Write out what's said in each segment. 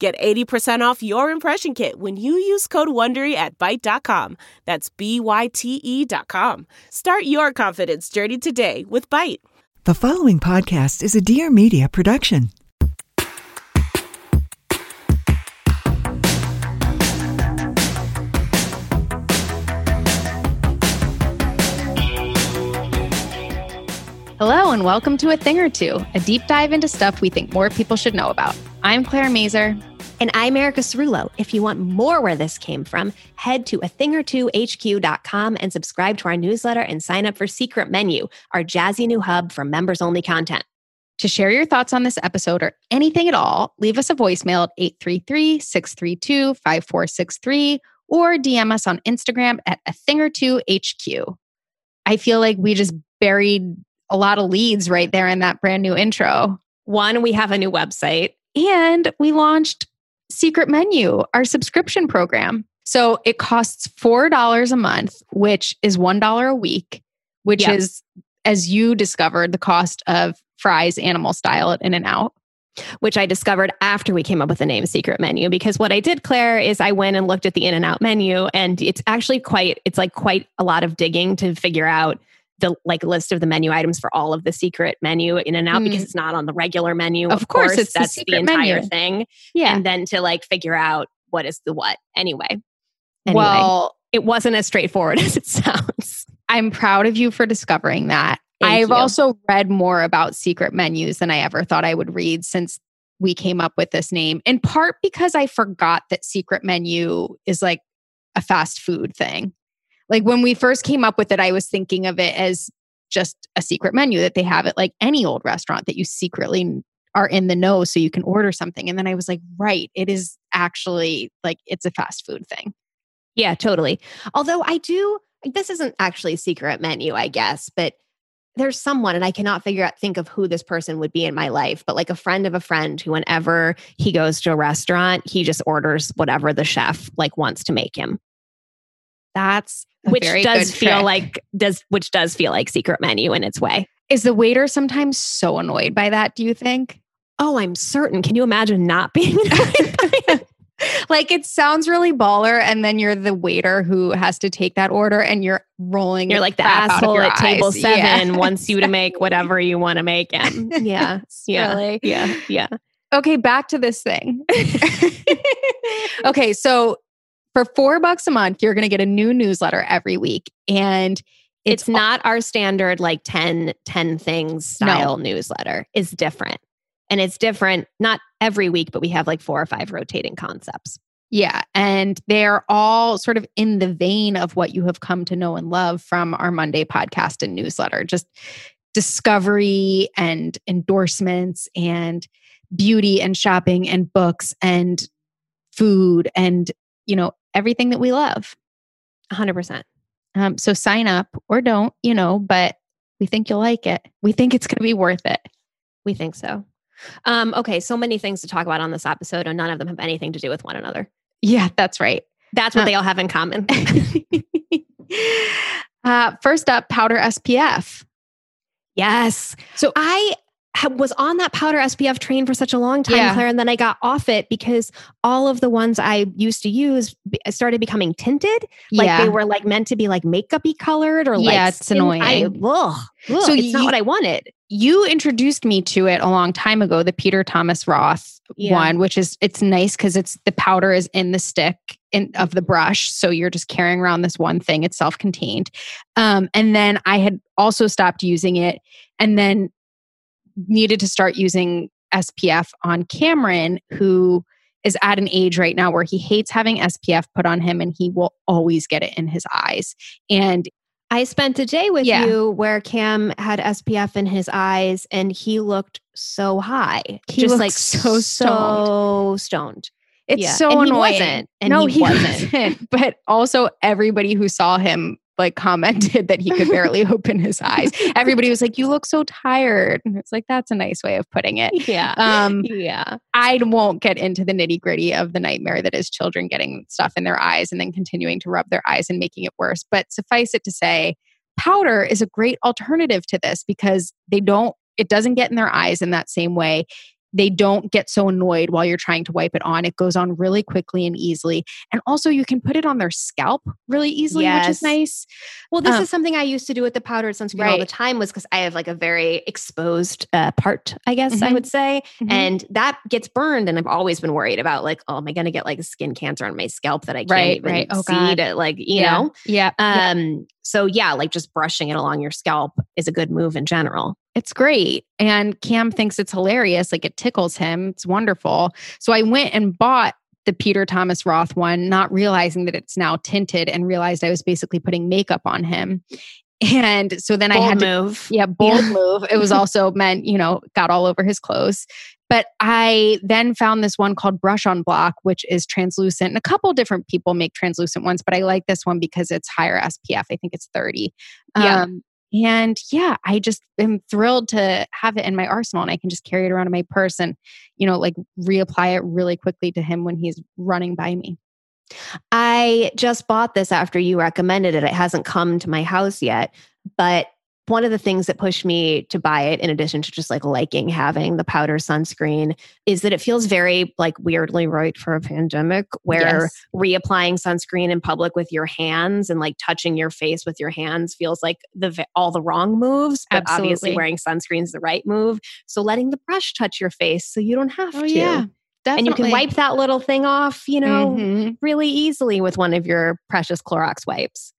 Get 80% off your impression kit when you use code WONDERY at Byte.com. That's B-Y-T-E dot com. Start your confidence journey today with Byte. The following podcast is a Dear Media production. Hello, and welcome to A Thing or Two, a deep dive into stuff we think more people should know about. I'm Claire Mazer. And I'm Erica Cerullo. If you want more where this came from, head to a thing or two HQ.com and subscribe to our newsletter and sign up for Secret Menu, our jazzy new hub for members only content. To share your thoughts on this episode or anything at all, leave us a voicemail at 833 632 5463 or DM us on Instagram at a thing or two HQ. I feel like we just buried a lot of leads right there in that brand new intro. One, we have a new website. And we launched Secret Menu, our subscription program. So it costs $4 a month, which is $1 a week, which Yep. is, as you discovered, the cost of fries animal style at In N Out. which I discovered after we came up with the name Secret Menu. Because what I did, Claire, is I went and looked at the In and Out menu, and it's actually quite it's like quite a lot of digging to figure out the like list of the menu items for all of the secret menu in and out Mm. because it's not on the regular menu. Of course, it's that's the, secret entire menu. thing. Yeah. And then to like figure out what is the what. Anyway. Anyway, Well, it wasn't as straightforward as it sounds. I'm proud of you for discovering that. Thank I've you. also read more about secret menus than I ever thought I would read since we came up with this name, in part because I forgot that secret menu is like a fast food thing. Like when we first came up with it, I was thinking of it as just a secret menu that they have at like any old restaurant that you secretly are in the know so you can order something. And then I was like, right, it is actually like it's a fast food thing. Yeah, totally. Although I do, this isn't actually a secret menu, I guess, but there's someone, and I cannot figure out, think of who this person would be in my life, but like a friend of a friend who, whenever he goes to a restaurant, he just orders whatever the chef like wants to make him, That's a which does feel trick. like does which does feel like secret menu in its way. Is the waiter sometimes so annoyed by that, do you think? Oh, I'm certain. Can you imagine not being it? like it sounds really baller, and then you're the waiter who has to take that order and you're rolling. You're like the crap out of asshole at table eyes. Yeah. seven wants you to make whatever you want to make him. Yeah. Yeah. Really? Yeah. Yeah. Okay, back to this thing. okay, so for four bucks a month, you're going to get a new newsletter every week. And it's, it's, not our standard like 10 10 things style newsletter it's different and it's different not every week but we have like four or five rotating concepts Yeah. And they're all sort of in the vein of what you have come to know and love from our Monday podcast and newsletter just discovery and endorsements and beauty and shopping and books and food and, you know, everything that we love. 100% Um, so sign up or don't, you know, but we think you'll like it. We think it's going to be worth it. we think so um, okay so many things to talk about on this episode and none of them have anything to do with one another Yeah, that's right. that's what Huh. they all have in common uh, first up, powder SPF. yes So i was on that powder SPF train for such a long time, Yeah. Claire, and then I got off it because all of the ones I used to use started becoming tinted. Like yeah. they were like meant to be like makeupy colored or like Yeah, it's skin- I, annoying. ugh, ugh, So it's not what I wanted. you introduced me to it a long time ago, the Peter Thomas Roth Yeah. one, which is it's nice because it's the powder is in the stick in, of the brush. So you're just carrying around this one thing. It's self contained. Um, and then I had also stopped using it and then needed to start using SPF on Cameron, who is at an age right now where he hates having SPF put on him and he will always get it in his eyes. And I spent a day with Yeah. you where Cam had SPF in his eyes and he looked so high. He just like so so stoned. it's Yeah. so And he annoying. wasn't. And no, he he wasn't. wasn't. But also, everybody who saw him like commented that he could barely open his eyes. Everybody was like, "You look so tired," and it's like that's a nice way of putting it. Yeah. Um, yeah. I won't get into the nitty gritty of the nightmare that is children getting stuff in their eyes and then continuing to rub their eyes and making it worse. But suffice it to say, powder is a great alternative to this because they don't, it doesn't get in their eyes in that same way. They don't get so annoyed while you're trying to wipe it on. It goes on really quickly and easily. And also, you can put it on their scalp really easily, which is nice. Well, this Um, is something I used to do with the powdered sunscreen all the time was because I have like a very exposed uh, part, I guess I Mhm. would say. Mhm. And that gets burned. And I've always been worried about like, oh, am I going to get like skin cancer on my scalp that I can't Right, even right. Oh, see God. to like, you yeah. know? yeah. yeah. Um, so yeah, like just brushing it along your scalp is a good move in general. It's great. And Cam thinks it's hilarious. Like it tickles him. It's wonderful. So I went and bought the Peter Thomas Roth one, not realizing that it's now tinted and realized I was basically putting makeup on him. And so then I had to move. yeah, bold Yeah. move. It was also meant, you know, got all over his clothes. But I then found this one called Brush on Block, which is translucent. And a couple different people make translucent ones, but I like this one because it's higher SPF. I think it's 30. Yeah. Um, and yeah, I just am thrilled to have it in my arsenal and I can just carry it around in my purse and, you know, like reapply it really quickly to him when he's running by me. I just bought this after you recommended it. It hasn't come to my house yet, but one of the things that pushed me to buy it in addition to just like liking having the powder sunscreen is that it feels very like weirdly right for a pandemic where Yes. reapplying sunscreen in public with your hands and like touching your face with your hands feels like the all the wrong moves but obviously Absolutely. wearing sunscreen is the right move so letting the brush touch your face so you don't have Oh, to yeah. and you can wipe that little thing off you know Mhm. really easily with one of your precious Clorox wipes.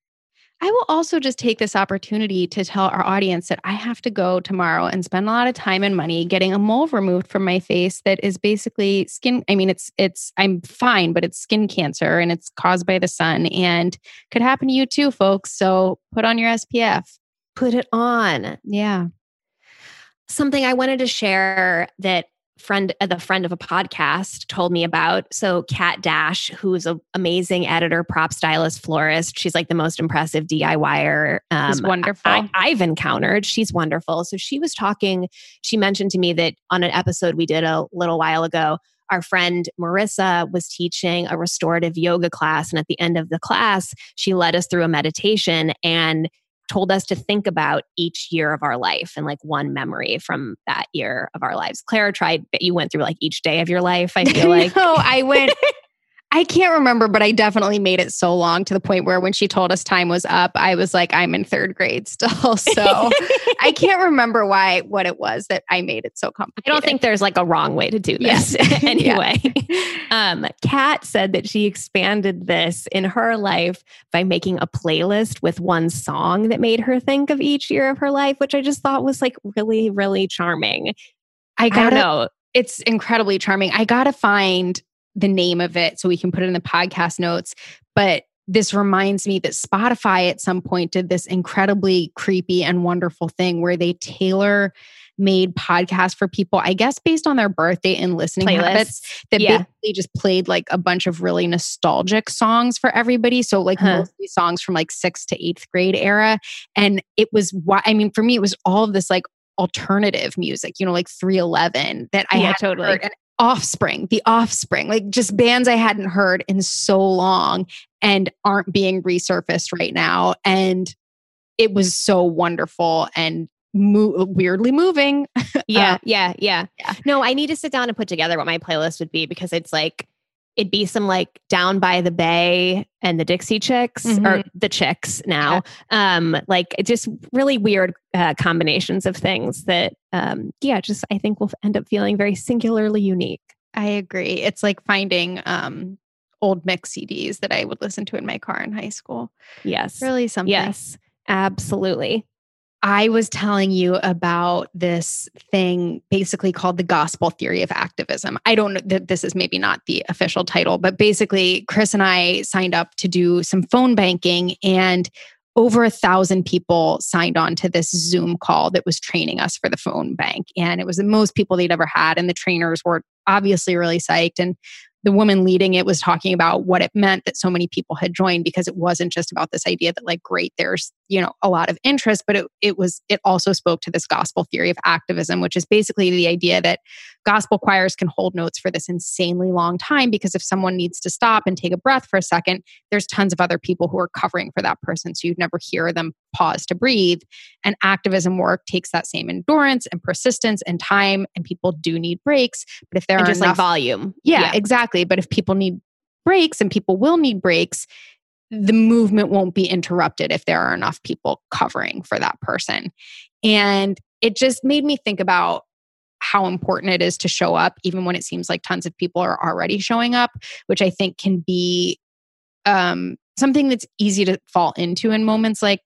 I will also just take this opportunity to tell our audience that I have to go tomorrow and spend a lot of time and money getting a mole removed from my face that is basically skin I mean it's it's I'm fine but it's skin cancer and it's caused by the sun and could happen to you too folks so put on your SPF. Put it on. Yeah. Something I wanted to share that friend uh, the friend of a podcast told me about. So Cat Dash, who's an amazing editor, prop stylist, florist. She's like the most impressive DIYer um, She's wonderful. I, I've encountered. She's wonderful. So she was talking, she mentioned to me that on an episode we did a little while ago, our friend Marissa was teaching a restorative yoga class. And at the end of the class, she led us through a meditation and told us to think about each year of our life and like one memory from that year of our lives. Claire tried, but you went through like each day of your life, I feel like. no, I went I can't remember, but I definitely made it so long to the point where when she told us time was up, I was like, I'm in third grade still. So I can't remember why what it was that I made it so complicated. I don't think there's like a wrong way to do this Yeah. anyway. Um, Cat said that she expanded this in her life by making a playlist with one song that made her think of each year of her life, which I just thought was like really, really charming. I I gotta know. it's incredibly charming. I gotta find the name of it so we can put it in the podcast notes. But this reminds me that Spotify at some point did this incredibly creepy and wonderful thing where they tailor made podcasts for people, I guess based on their birthday and listening habits that Yeah. basically just played like a bunch of really nostalgic songs for everybody. So like Huh. mostly songs from like sixth to eighth grade era. And it was why I mean, for me, it was all of this like alternative music, you know, like 311 that I Yeah, had totally. heard. And offspring, the offspring, like just bands I hadn't heard in so long and aren't being resurfaced right now. And it was so wonderful and mo- weirdly moving. Yeah, Uh, yeah, yeah, yeah. No, I need to sit down and put together what my playlist would be because it's like it'd be some like down by the bay and the Dixie Chicks or Mhm. the Chicks now. Um, like just really weird uh, combinations of things that um, yeah, just I think will end up feeling very singularly unique. I agree. It's like finding um old mix CDs that I would listen to in my car in high school. Yes. Really something. Yes. Absolutely. I was telling you about this thing basically called the gospel theory of activism. I don't know that this is maybe not the official title, but basically, Chris and I signed up to do some phone banking, and over a thousand people signed on to this Zoom call that was training us for the phone bank. And it was the most people they'd ever had. And the trainers were obviously really psyched. And the woman leading it was talking about what it meant that so many people had joined because it wasn't just about this idea that like great there's you know a lot of interest but it, it was it also spoke to this gospel theory of activism which is basically the idea that gospel choirs can hold notes for this insanely long time because if someone needs to stop and take a breath for a second there's tons of other people who are covering for that person so you'd never hear them pause to breathe and activism work takes that same endurance and persistence and time and people do need breaks but if there and are just enough, like volume. yeah, exactly. But if people need breaks and people will need breaks, the movement won't be interrupted if there are enough people covering for that person. And it just made me think about how important it is to show up, even when it seems like tons of people are already showing up, which I think can be um, something that's easy to fall into in moments like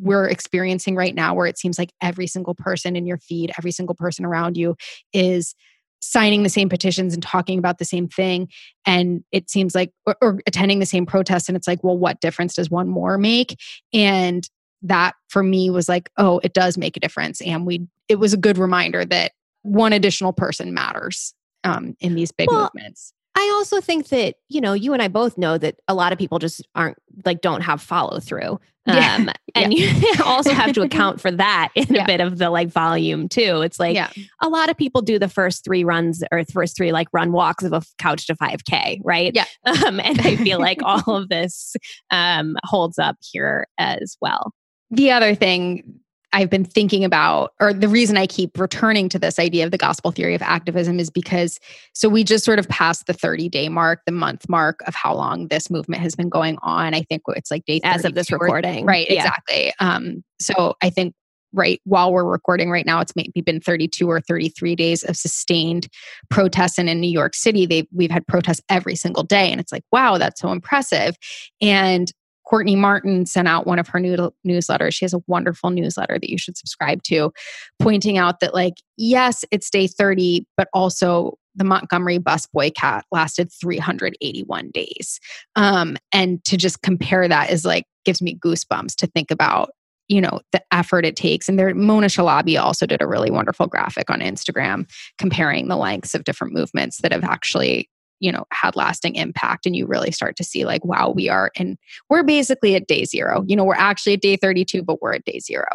we're experiencing right now, where it seems like every single person in your feed, every single person around you is signing the same petitions and talking about the same thing. And it seems like or, or, attending the same protest and it's like well what difference does one more make? And that for me was like oh it does make a difference. And we it was a good reminder that one additional person matters um, in these big Well, movements I also think that, you know, you and I both know that a lot of people just aren't like don't have follow through. Yeah. Um, and you also have to account for that in Yeah. a bit of the like volume too. It's like yeah a lot of people do the first three runs or first three like run walks of a couch to 5K, right? Yeah. Um, and I feel like all of this um, holds up here as well. the other thing I've been thinking about, or the reason I keep returning to this idea of the gospel theory of activism is because so we just sort of passed the 30 day mark, the month mark of how long this movement has been going on. I think it's like day As of this recording. Right, Yeah. exactly. Um, so I think right while we're recording right now, it's maybe been 32 or 33 days of sustained protests. And in New York City, they we've had protests every single day. And it's like, wow, that's so impressive. And Courtney Martin sent out one of her new newsletters. She has a wonderful newsletter that you should subscribe to, pointing out that, like, yes, it's day 30, but also the Montgomery bus boycott lasted 381 days. Um, and to just compare that is like, gives me goosebumps to think about you know the effort it takes and there Mona Chalabi also did a really wonderful graphic on instagram comparing the lengths of different movements that have actually you know had lasting impact and you really start to see like wow we are and we're basically at day zero you know we're actually at day 32 but we're at day zero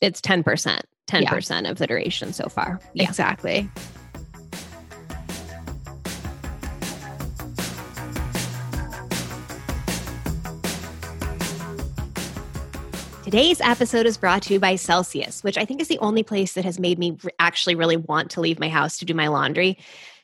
It's 10%, 10% of the duration so far. Yeah. exactly Today's episode is brought to you by Celsious, which I think is the only place that has made me actually really want to leave my house to do my laundry.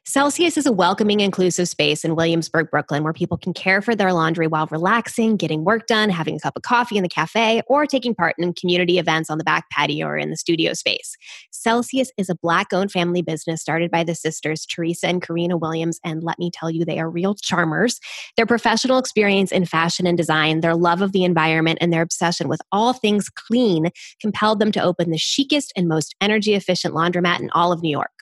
Celsious is a welcoming, inclusive space in Williamsburg, Brooklyn, where people can care for their laundry while relaxing, getting work done, having a cup of coffee in the cafe, or taking part in community events on the back patio or in the studio space. Celsious is a Black owned family business started by the sisters Teresa and Karina Williams, and let me tell you, they are real charmers. Their professional experience in fashion and design, their love of the environment, and their obsession with all things clean compelled them to open the chicest and most energy efficient laundromat in all of New York.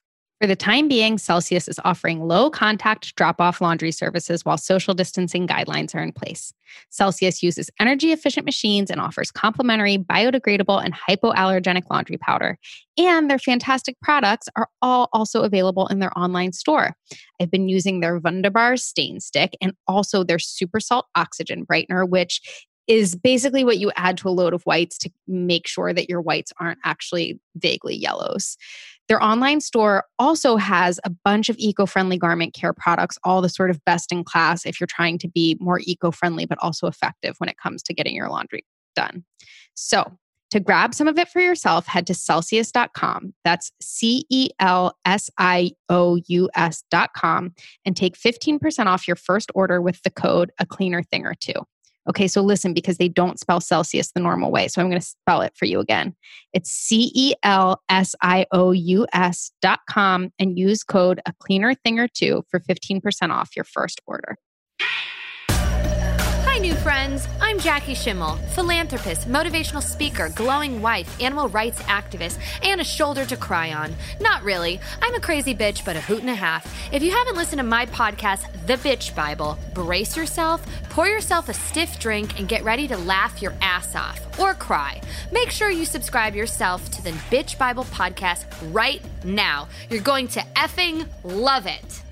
For the time being, Celsious is offering low contact drop off laundry services while social distancing guidelines are in place. Celsious uses energy efficient machines and offers complimentary, biodegradable, and hypoallergenic laundry powder. And their fantastic products are all also available in their online store. I've been using their Wunderbar stain stick and also their Super Salt Oxygen Brightener, which is basically what you add to a load of whites to make sure that your whites aren't actually vaguely yellows. Their online store also has a bunch of eco friendly garment care products, all the sort of best in class if you're trying to be more eco friendly, but also effective when it comes to getting your laundry done. So, to grab some of it for yourself, head to Celsious.com. That's C E L S I O U S.com and take 15% off your first order with the code A Cleaner Thing or Two. Okay, so listen because they don't spell Celsius the normal way. So I'm going to spell it for you again. It's C E L S I O U S dot com and use code a cleaner thing or two for 15% off your first order. New friends. I'm Jackie Schimmel, philanthropist, motivational speaker, glowing wife, animal rights activist, and a shoulder to cry on. Not really. I'm a crazy bitch, but a hoot and a half. If you haven't listened to my podcast, The Bitch Bible, brace yourself, pour yourself a stiff drink, and get ready to laugh your ass off or cry. Make sure you subscribe yourself to the Bitch Bible podcast right now. You're going to effing love it.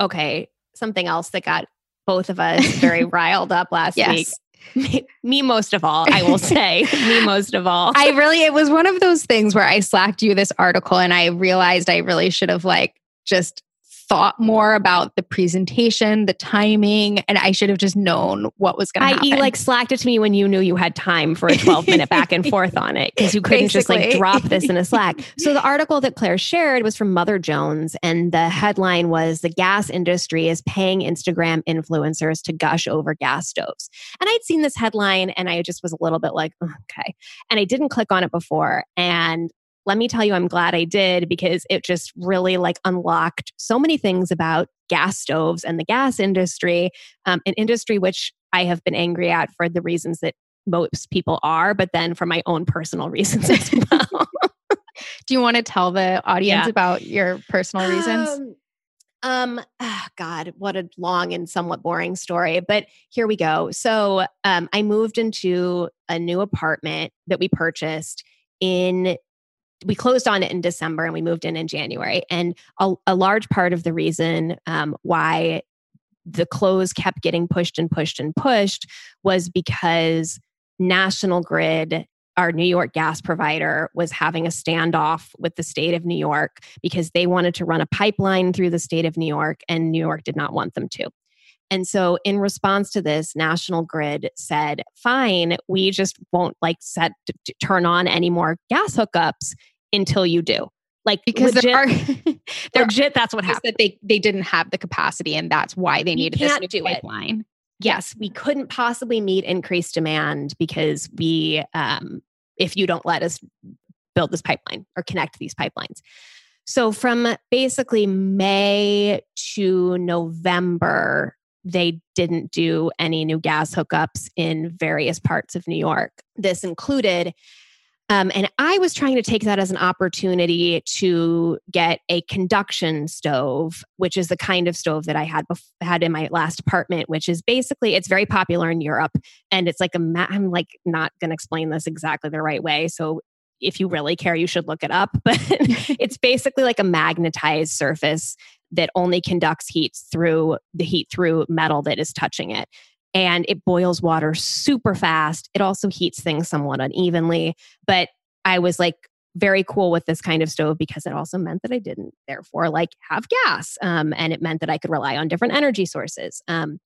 Okay, something else that got both of us very riled up last Yes. week. Me, me most of all, I will say. me most of all. I really, it was one of those things where I slacked you this article and I realized I really should have like just thought more about the presentation, the timing, and I should have just known what was going to happen. I.e., like slacked it to me when you knew you had time for a 12 minute back and forth on it because you couldn't just like drop this in a Slack. So the article that Claire shared was from Mother Jones, and the headline was The gas industry is paying Instagram influencers to gush over gas stoves. And I'd seen this headline and I just was a little bit like, "Oh, okay. And I didn't click on it before. And let me tell you, I'm glad I did because it just really like unlocked so many things about gas stoves and the gas industry, um, an industry which I have been angry at for the reasons that most people are, but then for my own personal reasons as well. Do you want to tell the audience Yeah. about your personal reasons? Um, um ah, God, what a long and somewhat boring story. But here we go. So um, I moved into a new apartment that we purchased in we closed on it in December and we moved in in January. And a, a large part of the reason um, why the close kept getting pushed and pushed and pushed was because National Grid, our New York gas provider, was having a standoff with the state of New York because they wanted to run a pipeline through the state of New York and New York did not want them to. And so, in response to this, National Grid said, fine, we just won't like set turn on any more gas hookups until you do. Like, because legit, there are there are legit, that's what happened. that they they didn't have the capacity and that's why they You needed this new do it. pipeline. yes, we couldn't possibly meet increased demand because we, um, if you don't let us build this pipeline or connect these pipelines. So from basically May to November, they didn't do any new gas hookups in various parts of New York. This included um, and I was trying to take that as an opportunity to get a conduction stove, which is the kind of stove that I had bef- had in my last apartment. Which is basically it's very popular in Europe, and it's like a. Ma- I'm like not going to explain this exactly the right way, so if you really care, you should look it up. But it's basically like a magnetized surface that only conducts heat through the heat through metal that is touching it and it boils water super fast. It also heats things somewhat unevenly. But I was like very cool with this kind of stove because it also meant that I didn't, therefore, like have gas. Um, and it meant that I could rely on different energy sources. Um,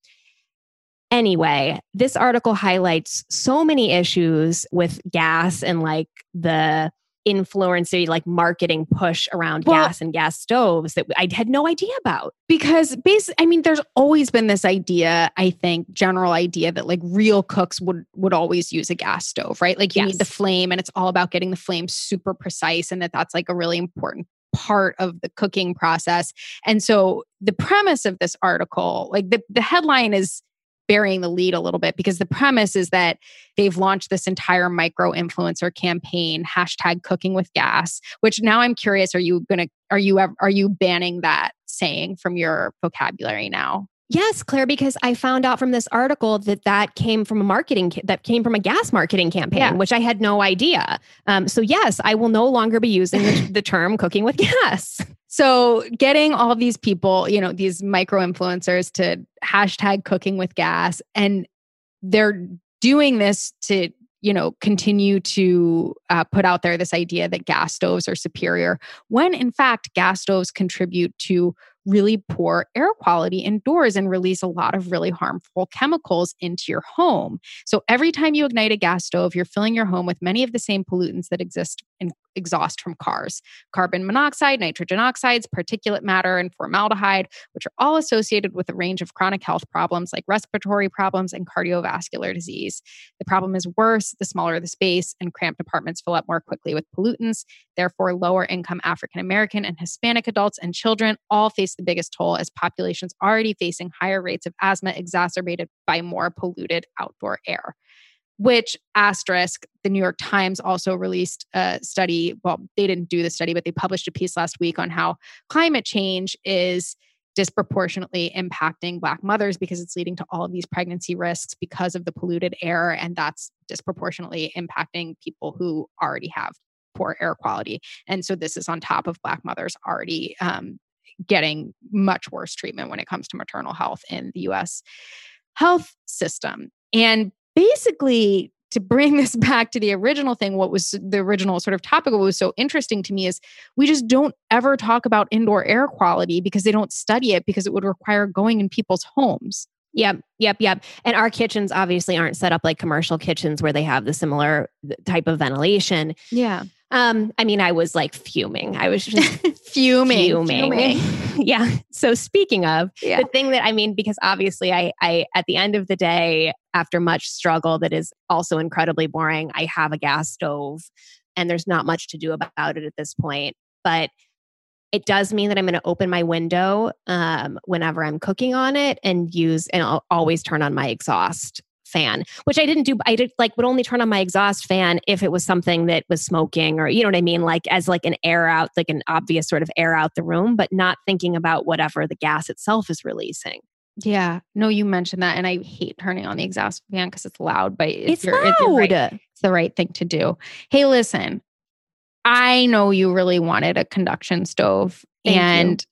anyway, this article highlights so many issues with gas and like the influencer like marketing push around Well- gas and gas stoves that I had no idea about. because base i mean there's always been this idea i think general idea that like real cooks would would always use a gas stove right? Like you need the flame and it's all about getting the flame super precise and that that's like a really important part of the cooking process. And so the premise of this article like the, the headline is burying the lead a little bit because the premise is that they've launched this entire micro influencer campaign hashtag cooking with gas which now i'm curious are you gonna are you are you banning that saying from your vocabulary now Yes, Claire, because I found out from this article that that came from a marketing that came from a gas marketing campaign, Yeah. which I had no idea. Um, so yes, I will no longer be using the, the term "cooking with gas." So getting all these people you know these micro influencers to hashtag cooking with gas and they're doing this to you know continue to uh, put out there this idea that gas stoves are superior when in fact gas stoves contribute to really poor air quality indoors and release a lot of really harmful chemicals into your home. So every time you ignite a gas stove you're filling your home with many of the same pollutants that exist and exhaust from cars carbon monoxide, nitrogen oxides, particulate matter, and formaldehyde, which are all associated with a range of chronic health problems like respiratory problems and cardiovascular disease. The problem is worse the smaller the space, and cramped apartments fill up more quickly with pollutants. Therefore, lower income African American and Hispanic adults and children all face the biggest toll as populations already facing higher rates of asthma exacerbated by more polluted outdoor air which asterisk the new york times also released a study well they didn't do the study but they published a piece last week on how climate change is disproportionately impacting black mothers because it's leading to all of these pregnancy risks because of the polluted air and that's disproportionately impacting people who already have poor air quality. And so this is on top of black mothers already um, getting much worse treatment when it comes to maternal health in the us health system. And basically to bring this back to the original thing, what was the original sort of topic, what was so interesting to me is we just don't ever talk about indoor air quality because they don't study it because it would require going in people's homes. Yep, yep, yep. And our kitchens obviously aren't set up like commercial kitchens where they have the similar type of ventilation. Yeah. Um, I mean, I was like fuming. I was just fuming. Fuming. fuming. yeah. So speaking of Yeah. the thing that I mean, because obviously I I at the end of the day, after much struggle that is also incredibly boring, I have a gas stove and there's not much to do about it at this point. But it does mean that I'm going to open my window um, whenever I'm cooking on it and use, and I'll always turn on my exhaust fan, which I didn't do. I did like would only turn on my exhaust fan if it was something that was smoking or you know what I mean, like as like an air out, like an obvious sort of air out the room, but not thinking about whatever the gas itself is releasing. Yeah. No, you mentioned that. And I hate turning on the exhaust fan because it's loud, but It's you're, it- you're right. loud. it's the right thing to do. Hey, listen, I know you really wanted a conduction stove. Thank you. and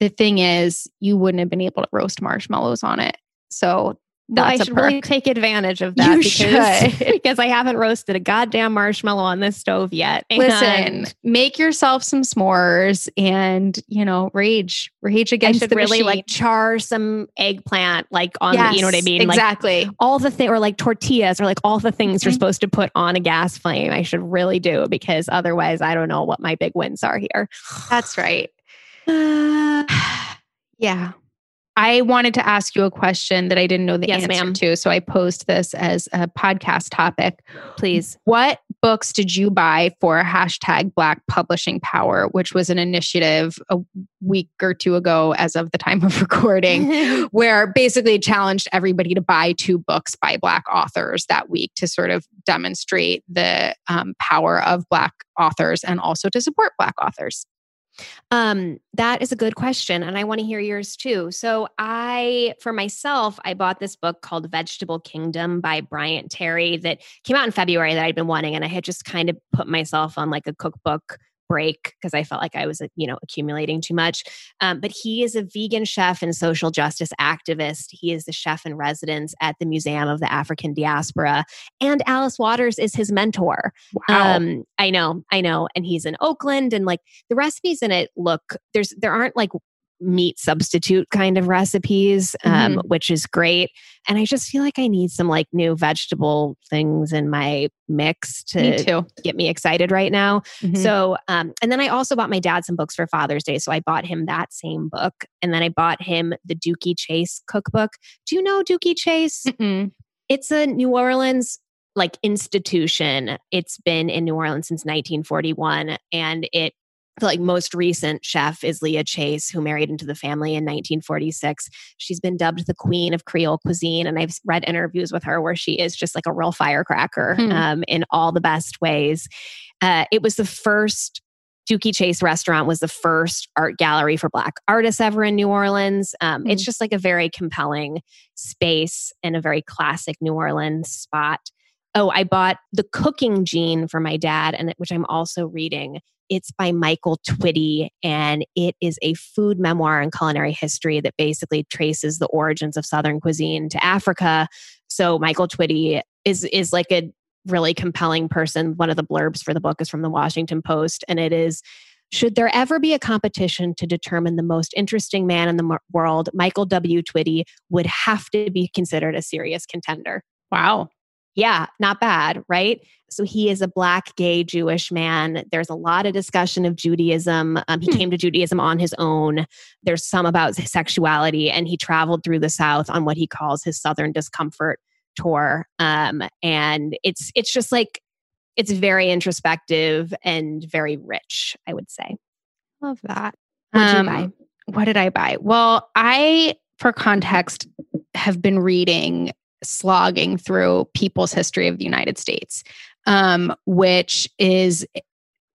the thing is, you wouldn't have been able to roast marshmallows on it. So Well, I that's should really take advantage of that You because, should. because I haven't roasted a goddamn marshmallow on this stove yet. Listen, make yourself some s'mores and, you know, rage, rage I against should the really machine. like char some eggplant, like on, the, you know what I Yes, mean? Like Exactly. all the thing or like tortillas or like all the things you're Mhm. supposed to put on a gas flame. I should really do because otherwise I don't know what my big wins are here. That's right. yeah. I wanted to ask you a question that I didn't know the Yes, answer ma'am. to. So I posed this as a podcast topic. Please. What books did you buy for hashtag Black Publishing Power, which was an initiative a week or two ago, as of the time of recording, where basically challenged everybody to buy two books by Black authors that week to sort of demonstrate the um, power of Black authors and also to support Black authors? Um, that is a good question. And I want to hear yours too. So, I, for myself, I bought this book called Vegetable Kingdom by Bryant Terry that came out in February that I'd been wanting. And I had just kind of put myself on like a cookbook break because I felt like I was, uh, you know, accumulating too much. Um, but he is a vegan chef and social justice activist. He is the chef in residence at the Museum of the African Diaspora. And Alice Waters is his mentor. Wow. Um, I know, I know. And he's in Oakland and like the recipes in it look there's there aren't like meat substitute kind of recipes, um, which is great. And I just feel like I need some like new vegetable things in my mix to too. get me excited right now. Mhm. So, um, and then I also bought my dad some books for Father's Day. So I bought him that same book. And then I bought him the Dooky Chase cookbook. Do you know Dooky Chase? Mm-mm. It's a New Orleans like institution. It's been in New Orleans since 1941 and it the like most recent chef is Leah Chase, who married into the family in 1946. She's been dubbed the queen of Creole cuisine, and I've read interviews with her where she is just like a real firecracker Hmm. um, in all the best ways. Uh, it was the first Dooky Chase restaurant was the first art gallery for Black artists ever in New Orleans. Um, It's just like a very compelling space and a very classic New Orleans spot. Oh, I bought the Cooking Gene for my dad, and which I'm also reading. It's by Michael Twitty, and it is a food memoir and culinary history that basically traces the origins of Southern cuisine to Africa. So Michael Twitty is is like a really compelling person. One of the blurbs for the book is from the Washington Post, and it is should there ever be a competition to determine the most interesting man in the world, Michael W. Twitty would have to be considered a serious contender. Wow. Yeah, not bad, right? So he is a black gay Jewish man. There's a lot of discussion of Judaism. Um, he Hmm. came to Judaism on his own. There's some about sexuality, and he traveled through the South on what he calls his Southern discomfort tour. Um, and it's it's just like it's very introspective and very rich. I would say. Love that. What'd you Um, buy? What did I buy? Well, I, for context, have been reading, slogging through People's History of the United States, um, which is,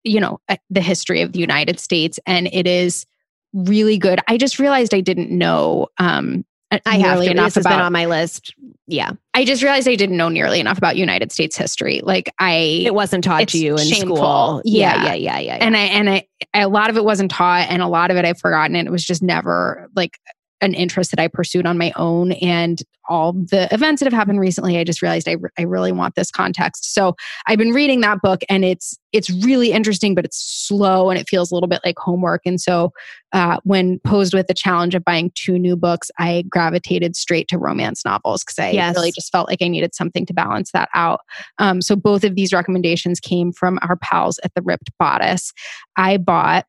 you know, uh, the history of the United States. And it is really good. I just realized I didn't know um, I have nearly to. enough about been on my list. Yeah, I just realized I didn't know nearly enough about United States history. Like I it wasn't taught to you in shameful. school. Yeah, Yeah. yeah, yeah, yeah. yeah. and I and I, a lot of it wasn't taught and a lot of it I've forgotten and it was just never like an interest that I pursued on my own and all the events that have happened recently I just realized I, re- I really want this context so I've been reading that book and it's it's really interesting but it's slow and it feels a little bit like homework and so uh, when posed with the challenge of buying two new books I gravitated straight to romance novels because I Yes. really just felt like I needed something to balance that out um, so both of these recommendations came from our pals at the Ripped Bodice. I bought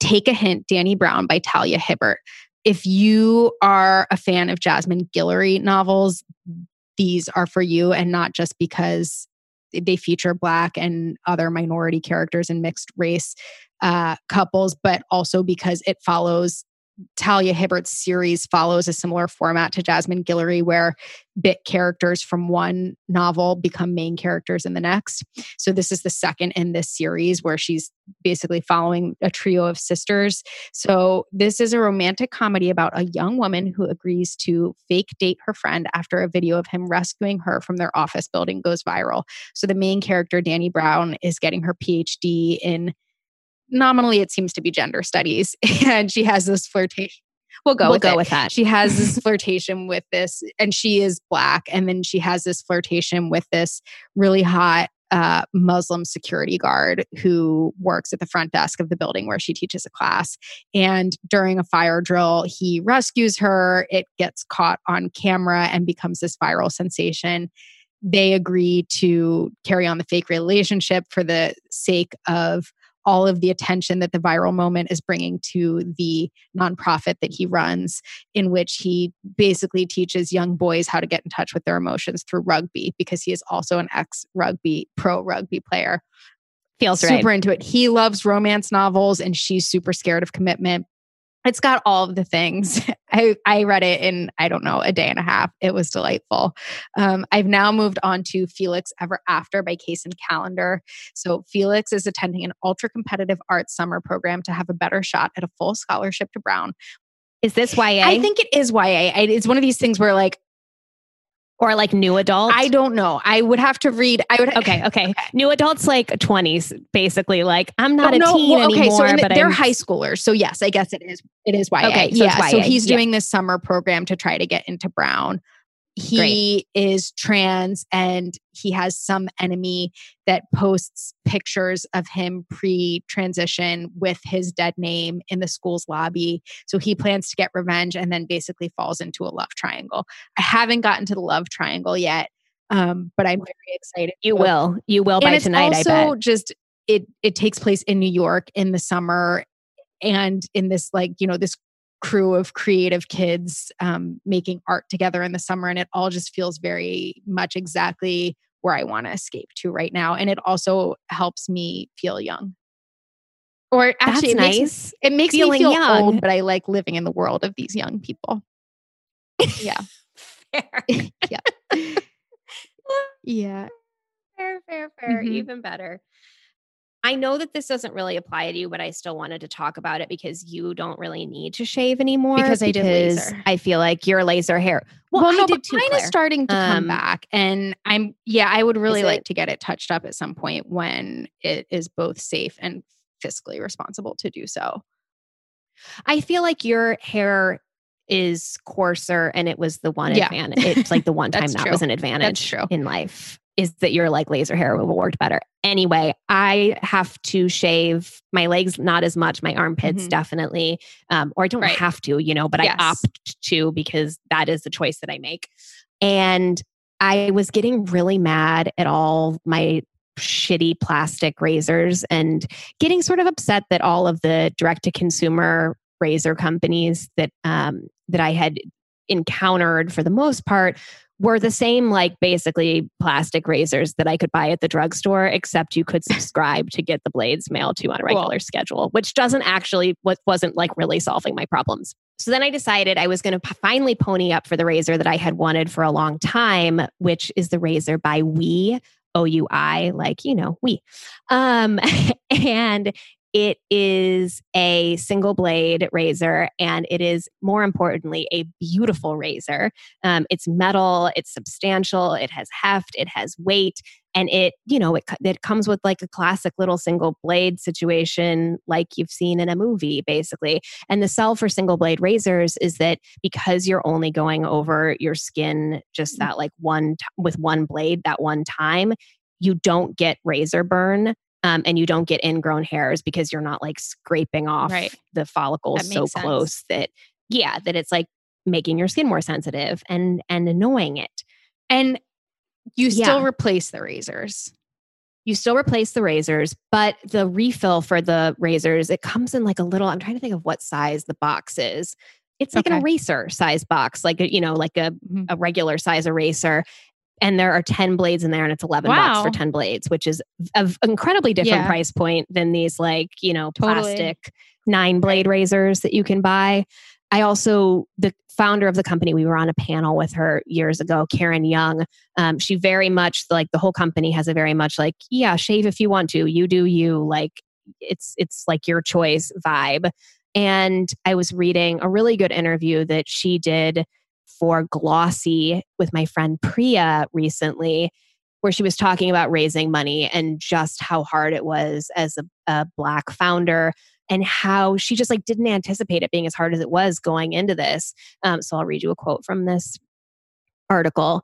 Take a Hint, Dani Brown by Talia Hibbert. If you are a fan of Jasmine Guillory novels, these are for you, and not just because they feature Black and other minority characters and mixed race uh, couples, but also because it follows Talia Hibbert's series follows a similar format to Jasmine Guillory, where bit characters from one novel become main characters in the next. So this is the second in this series where she's basically following a trio of sisters. So this is a romantic comedy about a young woman who agrees to fake date her friend after a video of him rescuing her from their office building goes viral. So the main character, Dani Brown, is getting her PhD in nominally it seems to be gender studies and she has this flirtation we'll go we'll with go it. with that. she has this flirtation with this and she is black and then she has this flirtation with this really hot uh, muslim security guard who works at the front desk of the building where she teaches a class. And during a fire drill he rescues her it gets caught on camera and becomes this viral sensation. They agree to carry on the fake relationship for the sake of all of the attention that the viral moment is bringing to the nonprofit that he runs, in which he basically teaches young boys how to get in touch with their emotions through rugby because he is also an ex rugby, pro rugby player. Feels super right. into it. He loves romance novels and she's super scared of commitment. It's got all of the things. I, I read it in, I don't know, a day and a half. It was delightful. Um, I've now moved on to Felix Ever After by Case and Calendar. So Felix is attending an ultra competitive arts summer program to have a better shot at a full scholarship to Brown. Is this YA? I think it is YA. I, it's one of these things where like, or like new adult. I don't know. I would have to read. I would Okay, okay. New adults like 20s, basically. Like, I'm not Oh, a no, teen well, okay, anymore, so the- but they're I'm high schoolers. So yes, I guess it is. It is YA. Okay, so yeah. So YA, he's yeah. doing this summer program to try to get into Brown. He is trans and he has some enemy that posts pictures of him pre transition with his dead name in the school's lobby. So he plans to get revenge and then basically falls into a love triangle. I haven't gotten to the love triangle yet, um, but I'm very excited. You will. You will by tonight, I bet. also bet. just it it takes place in New York in the summer and in this like you know this crew of creative kids um, making art together in the summer and it all just feels very much exactly where I want to escape to right now and it also helps me feel young or actually That's it makes, nice. it makes me feel young. old but I like living in the world of these young people yeah Fair. yeah yeah fair, fair, fair. Mhm. Even better. I know that this doesn't really apply to you, but I still wanted to talk about it because you don't really need to shave anymore. Because I did laser. I feel like your laser hair. Well, I no, did but too. mine Claire. is starting to come Um, back, and I'm yeah, I would really like it? to get it touched up at some point when it is both safe and fiscally responsible to do so. I feel like your hair is coarser and it was the one Yeah. advantage. It's like the one time that true. was an advantage true. in life is that your like laser hair removal worked better. Anyway, I have to shave my legs not as much, my armpits Mhm. definitely. Um, or I don't Right. have to, you know, but Yes. I opt to because that is the choice that I make. And I was getting really mad at all my shitty plastic razors and getting sort of upset that all of the direct to consumer razor companies that um, that I had encountered for the most part were the same like basically plastic razors that I could buy at the drugstore except you could subscribe to get the blades mailed to you on a regular cool. schedule which doesn't actually what wasn't like really solving my problems. So then I decided I was going to p- finally pony up for the razor that I had wanted for a long time which is the razor by Oui O U I, like, you know, we. Um, and it is a single blade razor, and it is more importantly a beautiful razor. Um, it's metal, it's substantial, it has heft, it has weight, and it you know it, it comes with like a classic little single blade situation like you've seen in a movie basically and the sell for single blade razors is that because you're only going over your skin just mm. that like one t- with one blade that one time you don't get razor burn um, and you don't get ingrown hairs because you're not like scraping off right. the follicles so sense. close that yeah that it's like making your skin more sensitive and and annoying it and you still yeah. replace the razors you still replace the razors but the refill for the razors it comes in like a little i'm trying to think of what size the box is it's like okay. an eraser size box like a you know like a, mm-hmm. a regular size eraser and there are 10 blades in there and it's 11 wow. bucks for 10 blades which is an incredibly different yeah. price point than these like you know totally. plastic nine blade razors that you can buy i also the founder of the company we were on a panel with her years ago karen young um, she very much like the whole company has a very much like yeah shave if you want to you do you like it's it's like your choice vibe and i was reading a really good interview that she did for Glossy with my friend Priya recently, where she was talking about raising money and just how hard it was as a, a Black founder and how she just like didn't anticipate it being as hard as it was going into this. Um, so I'll read you a quote from this article.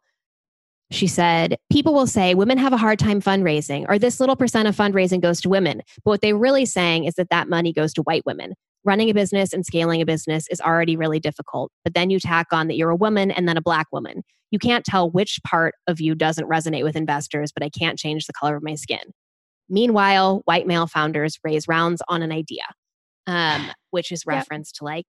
She said, People will say women have a hard time fundraising, or this little percent of fundraising goes to women. But what they're really saying is that that money goes to white women running a business and scaling a business is already really difficult. But then you tack on that you're a woman and then a black woman. You can't tell which part of you doesn't resonate with investors, but I can't change the color of my skin. Meanwhile, white male founders raise rounds on an idea, um, which is reference yep. to like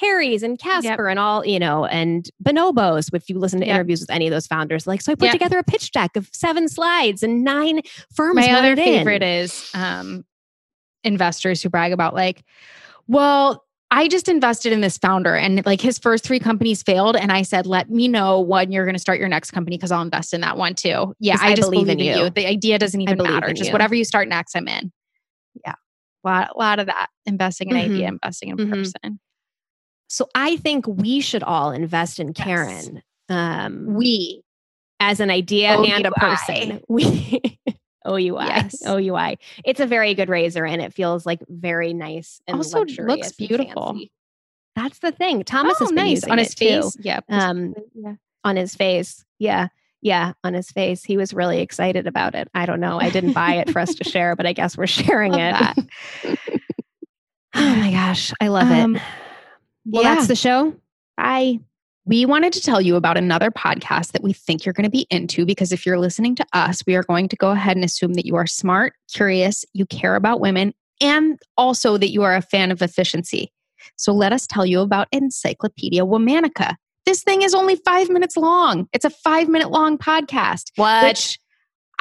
Harry's and Casper yep. and all, you know, and Bonobos. If you listen to yep. interviews with any of those founders, like, so I put yep. together a pitch deck of seven slides and nine firms. My other favorite is um, investors who brag about like, well, I just invested in this founder and like his first three companies failed. And I said, let me know when you're going to start your next company because I'll invest in that one too. Yeah, I, I, just believe, believe in you. you. The idea doesn't even matter. Just you. whatever you start next, I'm in. Yeah. A lot, a lot of that investing in mm-hmm. idea, investing in mm-hmm. person. So I think we should all invest in Karen. Yes. Um, we as an idea oh, and a person. We OUI. Yes. OUI. It's a very good razor and it feels like very nice and also looks beautiful. That's the thing. Thomas oh, is nice on his face. Yeah. Um, yeah. On his face. Yeah. Yeah. On his face. He was really excited about it. I don't know. I didn't buy it for us to share, but I guess we're sharing it. oh my gosh. I love um, it. Well, yeah. that's the show. Bye we wanted to tell you about another podcast that we think you're going to be into because if you're listening to us, we are going to go ahead and assume that you are smart, curious, you care about women, and also that you are a fan of efficiency. So let us tell you about Encyclopedia Womanica. This thing is only five minutes long. It's a five minute long podcast. What? Which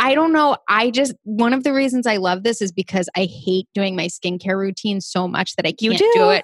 I don't know. I just, one of the reasons I love this is because I hate doing my skincare routine so much that I can't do. do it.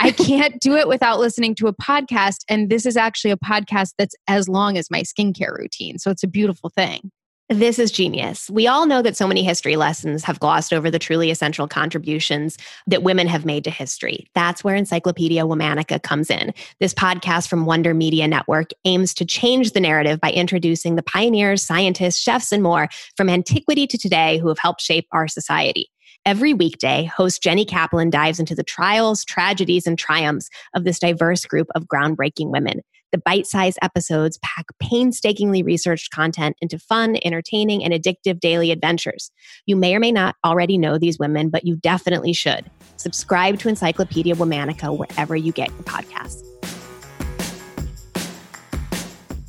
I can't do it without listening to a podcast. And this is actually a podcast that's as long as my skincare routine. So it's a beautiful thing. This is genius. We all know that so many history lessons have glossed over the truly essential contributions that women have made to history. That's where Encyclopedia Womanica comes in. This podcast from Wonder Media Network aims to change the narrative by introducing the pioneers, scientists, chefs, and more from antiquity to today who have helped shape our society. Every weekday, host Jenny Kaplan dives into the trials, tragedies, and triumphs of this diverse group of groundbreaking women. The bite sized episodes pack painstakingly researched content into fun, entertaining, and addictive daily adventures. You may or may not already know these women, but you definitely should. Subscribe to Encyclopedia Womanica wherever you get your podcasts.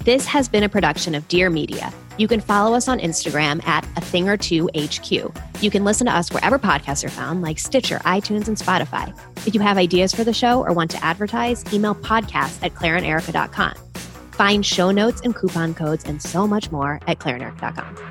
This has been a production of Dear Media. You can follow us on Instagram at a thing or two HQ. You can listen to us wherever podcasts are found, like Stitcher, iTunes, and Spotify. If you have ideas for the show or want to advertise, email podcast at claireanderica.com. Find show notes and coupon codes and so much more at claireanderica.com.